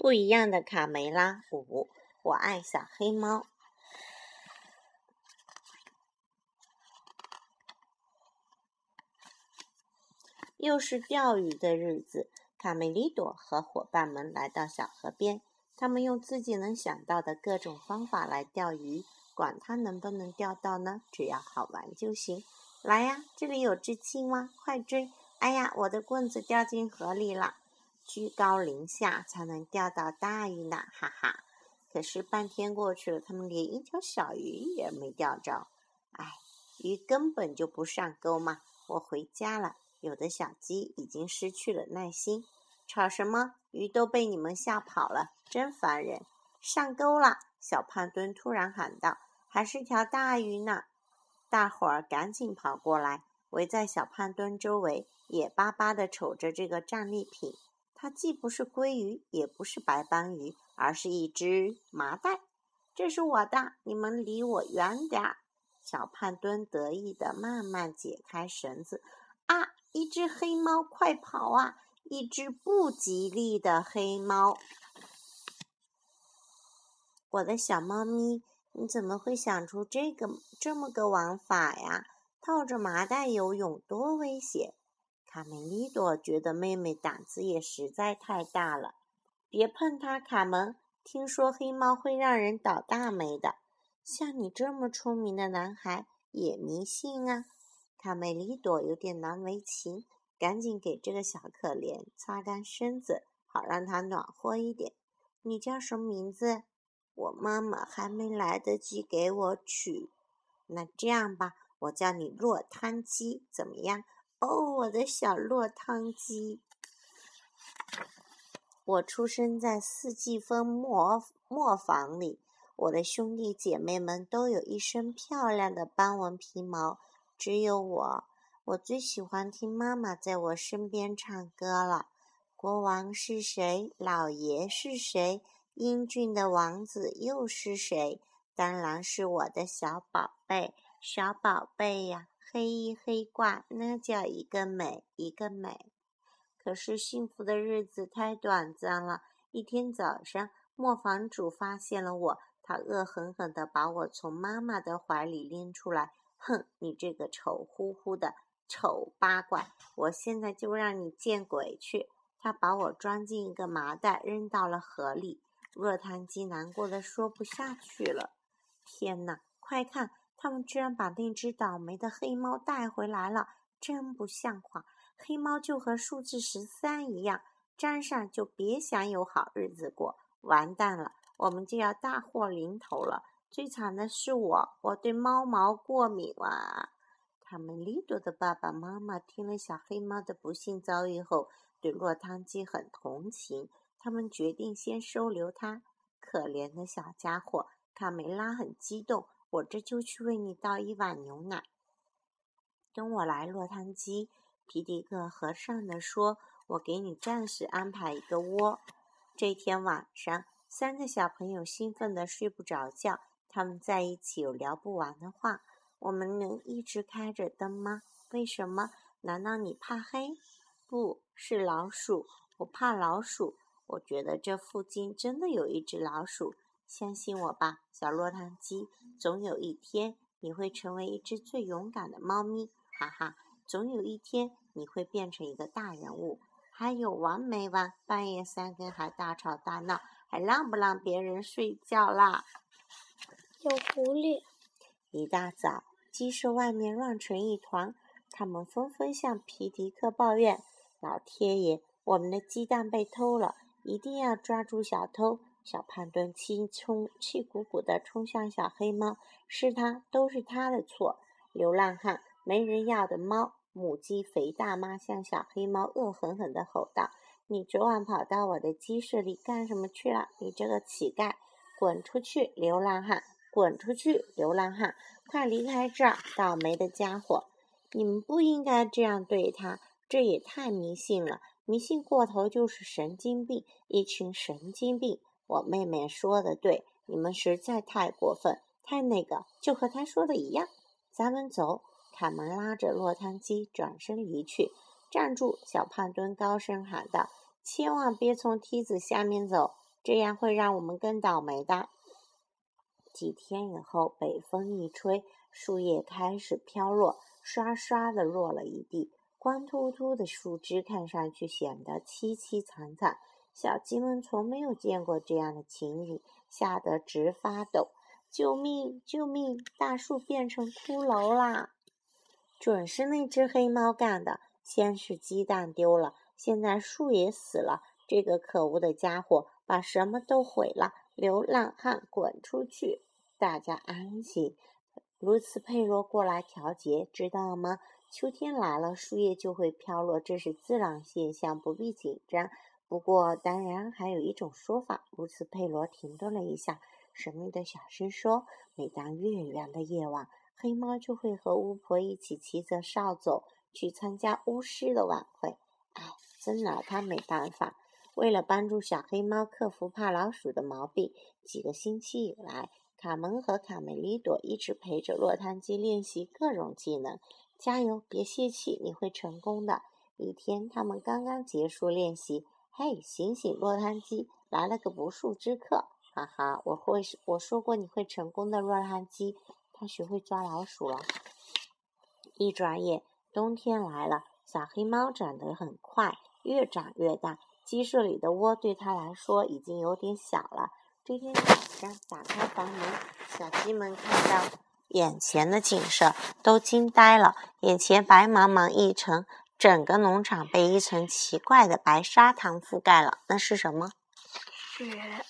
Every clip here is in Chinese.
不一样的卡梅拉五，我爱小黑猫。又是钓鱼的日子，卡梅利多和伙伴们来到小河边。他们用自己能想到的各种方法来钓鱼，管它能不能钓到呢？只要好玩就行。来呀，这里有只青蛙，快追！哎呀，我的棍子掉进河里了。居高临下才能钓到大鱼呢，哈哈！可是半天过去了，他们连一条小鱼也没钓着。哎，鱼根本就不上钩嘛！我回家了。有的小鸡已经失去了耐心，吵什么？鱼都被你们吓跑了，真烦人！上钩了！小胖墩突然喊道：“还是条大鱼呢！”大伙儿赶紧跑过来，围在小胖墩周围，眼巴巴地瞅着这个战利品。它既不是鲑鱼，也不是白斑鱼，而是一只麻袋。这是我的，你们离我远点儿！小胖墩得意地慢慢解开绳子。啊！一只黑猫，快跑啊！一只不吉利的黑猫。我的小猫咪，你怎么会想出这个这么个玩法呀？套着麻袋游泳多危险！卡梅利多觉得妹妹胆子也实在太大了。别碰它，卡门！听说黑猫会让人倒大霉的。像你这么聪明的男孩也迷信啊？卡梅利多有点难为情，赶紧给这个小可怜擦干身子，好让它暖和一点。你叫什么名字？我妈妈还没来得及给我取。那这样吧，我叫你落汤鸡，怎么样？哦，我的小落汤鸡。我出生在四季风磨磨坊里，我的兄弟姐妹们都有一身漂亮的斑纹皮毛。只有我，我最喜欢听妈妈在我身边唱歌了。国王是谁？老爷是谁？英俊的王子又是谁？当然是我的小宝贝，小宝贝呀，黑衣黑挂，那叫一个美，一个美。可是幸福的日子太短暂了。一天早上，磨坊主发现了我，他恶狠狠地把我从妈妈的怀里拎出来。哼，你这个丑乎乎的丑八怪！我现在就让你见鬼去！他把我装进一个麻袋，扔到了河里。落汤鸡难过的说不下去了。天哪，快看，他们居然把那只倒霉的黑猫带回来了！真不像话！黑猫就和数字十三一样，沾上就别想有好日子过。完蛋了，我们就要大祸临头了！最惨的是我，我对猫毛过敏啊！卡梅利多的爸爸妈妈听了小黑猫的不幸遭遇后，对落汤鸡很同情，他们决定先收留它。可怜的小家伙，卡梅拉很激动，我这就去为你倒一碗牛奶。跟我来，落汤鸡！皮迪克和善的说：“我给你暂时安排一个窝。”这天晚上，三个小朋友兴奋的睡不着觉。他们在一起有聊不完的话。我们能一直开着灯吗？为什么？难道你怕黑？不是老鼠，我怕老鼠。我觉得这附近真的有一只老鼠。相信我吧，小落汤鸡。总有一天，你会成为一只最勇敢的猫咪。哈哈，总有一天你会变成一个大人物。还有完没完？半夜三更还大吵大闹，还让不让别人睡觉啦？有狐狸。一大早，鸡舍外面乱成一团，他们纷纷向皮迪克抱怨：“老天爷，我们的鸡蛋被偷了，一定要抓住小偷！”小胖墩气冲气鼓鼓地冲向小黑猫：“是他，都是他的错！流浪汉，没人要的猫！”母鸡肥大妈向小黑猫恶狠狠地吼道：“你昨晚跑到我的鸡舍里干什么去了？你这个乞丐，滚出去，流浪汉！”滚出去，流浪汉！快离开这儿，倒霉的家伙！你们不应该这样对他，这也太迷信了，迷信过头就是神经病，一群神经病！我妹妹说的对，你们实在太过分，太那个，就和她说的一样。咱们走！卡门拉着落汤鸡转身离去。站住！小胖墩高声喊道：“千万别从梯子下面走！这样会让我们更倒霉的。几天以后，北风一吹，树叶开始飘落，刷刷的落了一地。光秃秃的树枝看上去显得凄凄惨惨。小鸡们从没有见过这样的情景，吓得直发抖。救命！救命！大树变成骷髅啦！准是那只黑猫干的。先是鸡蛋丢了，现在树也死了。这个可恶的家伙把什么都毁了！流浪汉，滚出去！大家安心。卢茨佩罗过来调节，知道吗？秋天来了，树叶就会飘落，这是自然现象，不必紧张。不过，当然还有一种说法。卢茨佩罗停顿了一下。神秘的小声说：“每当月圆的夜晚，黑猫就会和巫婆一起骑着扫帚去参加巫师的晚会。哎，真拿他没办法。为了帮助小黑猫克服怕老鼠的毛病，几个星期以来，卡门和卡梅利多一直陪着落汤鸡练习各种技能。加油，别泄气，你会成功的。一天，他们刚刚结束练习。嘿，醒醒，落汤鸡，来了个不速之客。”哈哈，我会，我说过你会成功的。落汤鸡，它学会抓老鼠了。一转眼，冬天来了。小黑猫长得很快，越长越大。鸡舍里的窝对它来说已经有点小了。这天早上，打开房门，小鸡们看到眼前的景色，都惊呆了。眼前白茫茫一层，整个农场被一层奇怪的白砂糖覆盖了。那是什么？雪。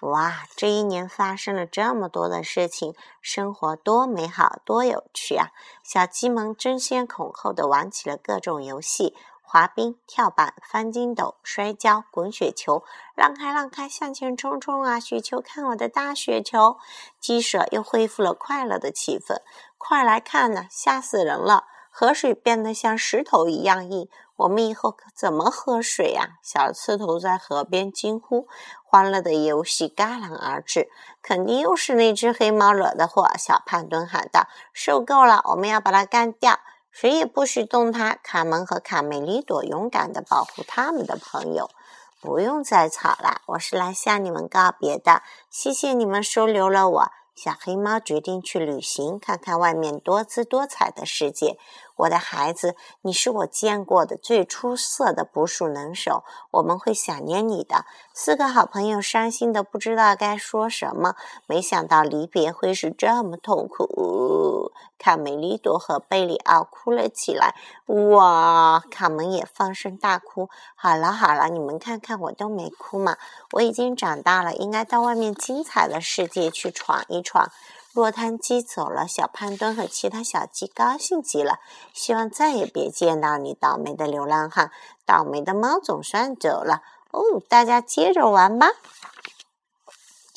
哇，这一年发生了这么多的事情，生活多美好，多有趣啊！小鸡们争先恐后的玩起了各种游戏：滑冰、跳板、翻筋斗、摔跤、滚雪球。让开，让开，向前冲冲啊！雪球，看我的大雪球！鸡舍又恢复了快乐的气氛。快来看呐，吓死人了！河水变得像石头一样硬。我们以后可怎么喝水呀？小刺头在河边惊呼。欢乐的游戏戛然而止，肯定又是那只黑猫惹的祸。小胖墩喊道：“受够了，我们要把它干掉，谁也不许动它。”卡门和卡梅利多勇敢地保护他们的朋友。不用再吵了，我是来向你们告别的。谢谢你们收留了我。小黑猫决定去旅行，看看外面多姿多彩的世界。我的孩子，你是我见过的最出色的捕鼠能手，我们会想念你的。四个好朋友伤心的不知道该说什么，没想到离别会是这么痛苦。卡梅利多和贝里奥哭了起来，哇！卡门也放声大哭。好了好了，你们看看我都没哭嘛，我已经长大了，应该到外面精彩的世界去闯一闯。落汤鸡走了，小胖墩和其他小鸡高兴极了，希望再也别见到你，倒霉的流浪汉！倒霉的猫总算走了哦，大家接着玩吧。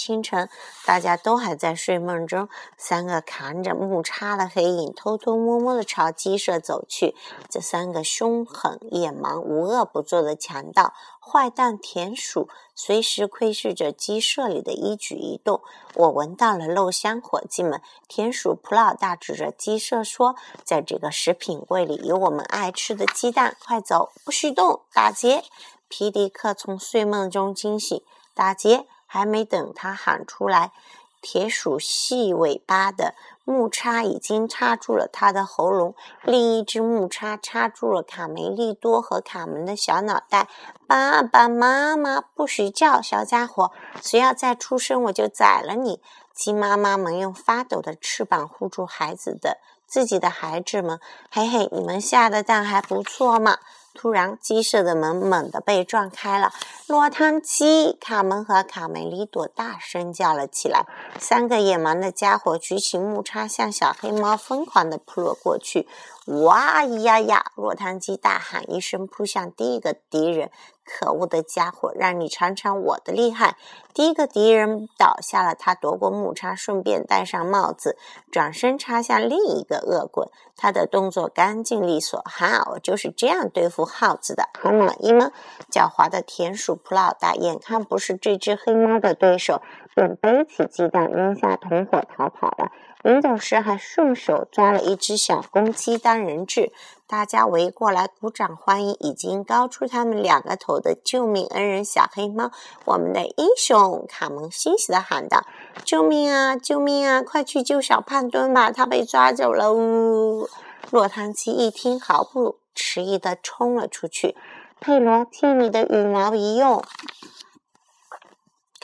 清晨，大家都还在睡梦中。三个扛着木叉的黑影偷偷摸摸地朝鸡舍走去。这三个凶狠、野蛮、无恶不作的强盗——坏蛋田鼠，随时窥视着鸡舍里的一举一动。我闻到了肉香，伙计们！田鼠普老大指着鸡舍说：“在这个食品柜里有我们爱吃的鸡蛋，快走，不许动！”打劫！皮迪克从睡梦中惊醒，打劫！还没等他喊出来，铁鼠细尾巴的木叉已经插住了他的喉咙，另一只木叉插住了卡梅利多和卡门的小脑袋。爸爸妈妈，不许叫，小家伙！谁要再出声，我就宰了你！鸡妈妈们用发抖的翅膀护住孩子的自己的孩子们。嘿嘿，你们下的蛋还不错嘛！突然，鸡舍的门猛地被撞开了。落汤鸡！卡门和卡梅利多大声叫了起来。三个野蛮的家伙举起木叉，向小黑猫疯狂地扑了过去。哇呀呀！落汤鸡大喊一声，扑向第一个敌人。可恶的家伙，让你尝尝我的厉害！第一个敌人倒下了，他夺过木叉，顺便戴上帽子，转身插向另一个恶棍。他的动作干净利索。哈，我就是这样对付耗子的，还满意吗？狡猾的田鼠普老大眼看不是这只黑猫的对手，便背起鸡蛋，扔下同伙逃跑了。临走时，还顺手抓了一只小公鸡当人质。大家围过来鼓掌欢迎已经高出他们两个头的救命恩人小黑猫，我们的英雄！卡门欣喜地喊道：“救命啊！救命啊！快去救小胖墩吧，他被抓走了！”呜！落汤鸡一听，毫不迟疑地冲了出去。佩罗，替你的羽毛一用。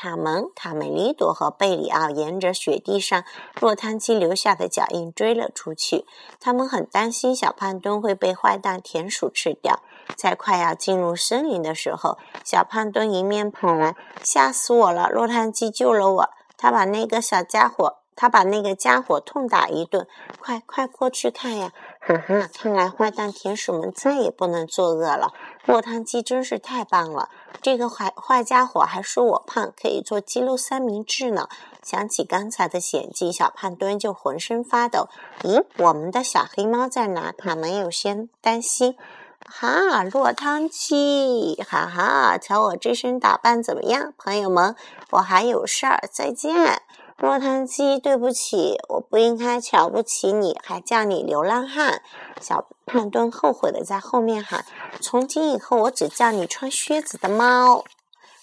卡门、卡梅利多和贝里奥沿着雪地上落汤鸡留下的脚印追了出去。他们很担心小胖墩会被坏蛋田鼠吃掉。在快要进入森林的时候，小胖墩迎面跑来，吓死我了！落汤鸡救了我，他把那个小家伙，他把那个家伙痛打一顿。快快过去看呀！哈哈，看来坏蛋田鼠们再也不能作恶了。落汤鸡真是太棒了！这个坏坏家伙还说我胖，可以做鸡肉三明治呢。想起刚才的险境，小胖墩就浑身发抖。咦，我们的小黑猫在哪？他们有些担心。哈，落汤鸡，哈哈，瞧我这身打扮怎么样，朋友们？我还有事儿，再见。落汤鸡，对不起，我不应该瞧不起你，还叫你流浪汉。小胖墩后悔的在后面喊：“从今以后，我只叫你穿靴子的猫。”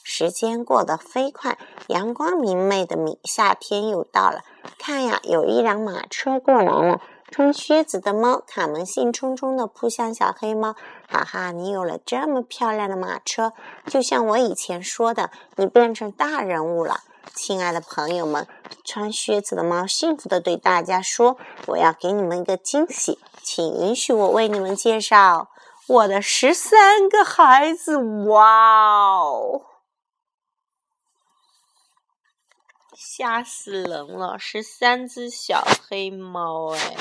时间过得飞快，阳光明媚的米夏天又到了。看呀，有一辆马车过来了。穿靴子的猫卡门兴冲冲地扑向小黑猫：“哈哈，你有了这么漂亮的马车，就像我以前说的，你变成大人物了。”亲爱的朋友们，穿靴子的猫幸福地对大家说：“我要给你们一个惊喜，请允许我为你们介绍我的十三个孩子。”哇哦，吓死人了！十三只小黑猫，哎。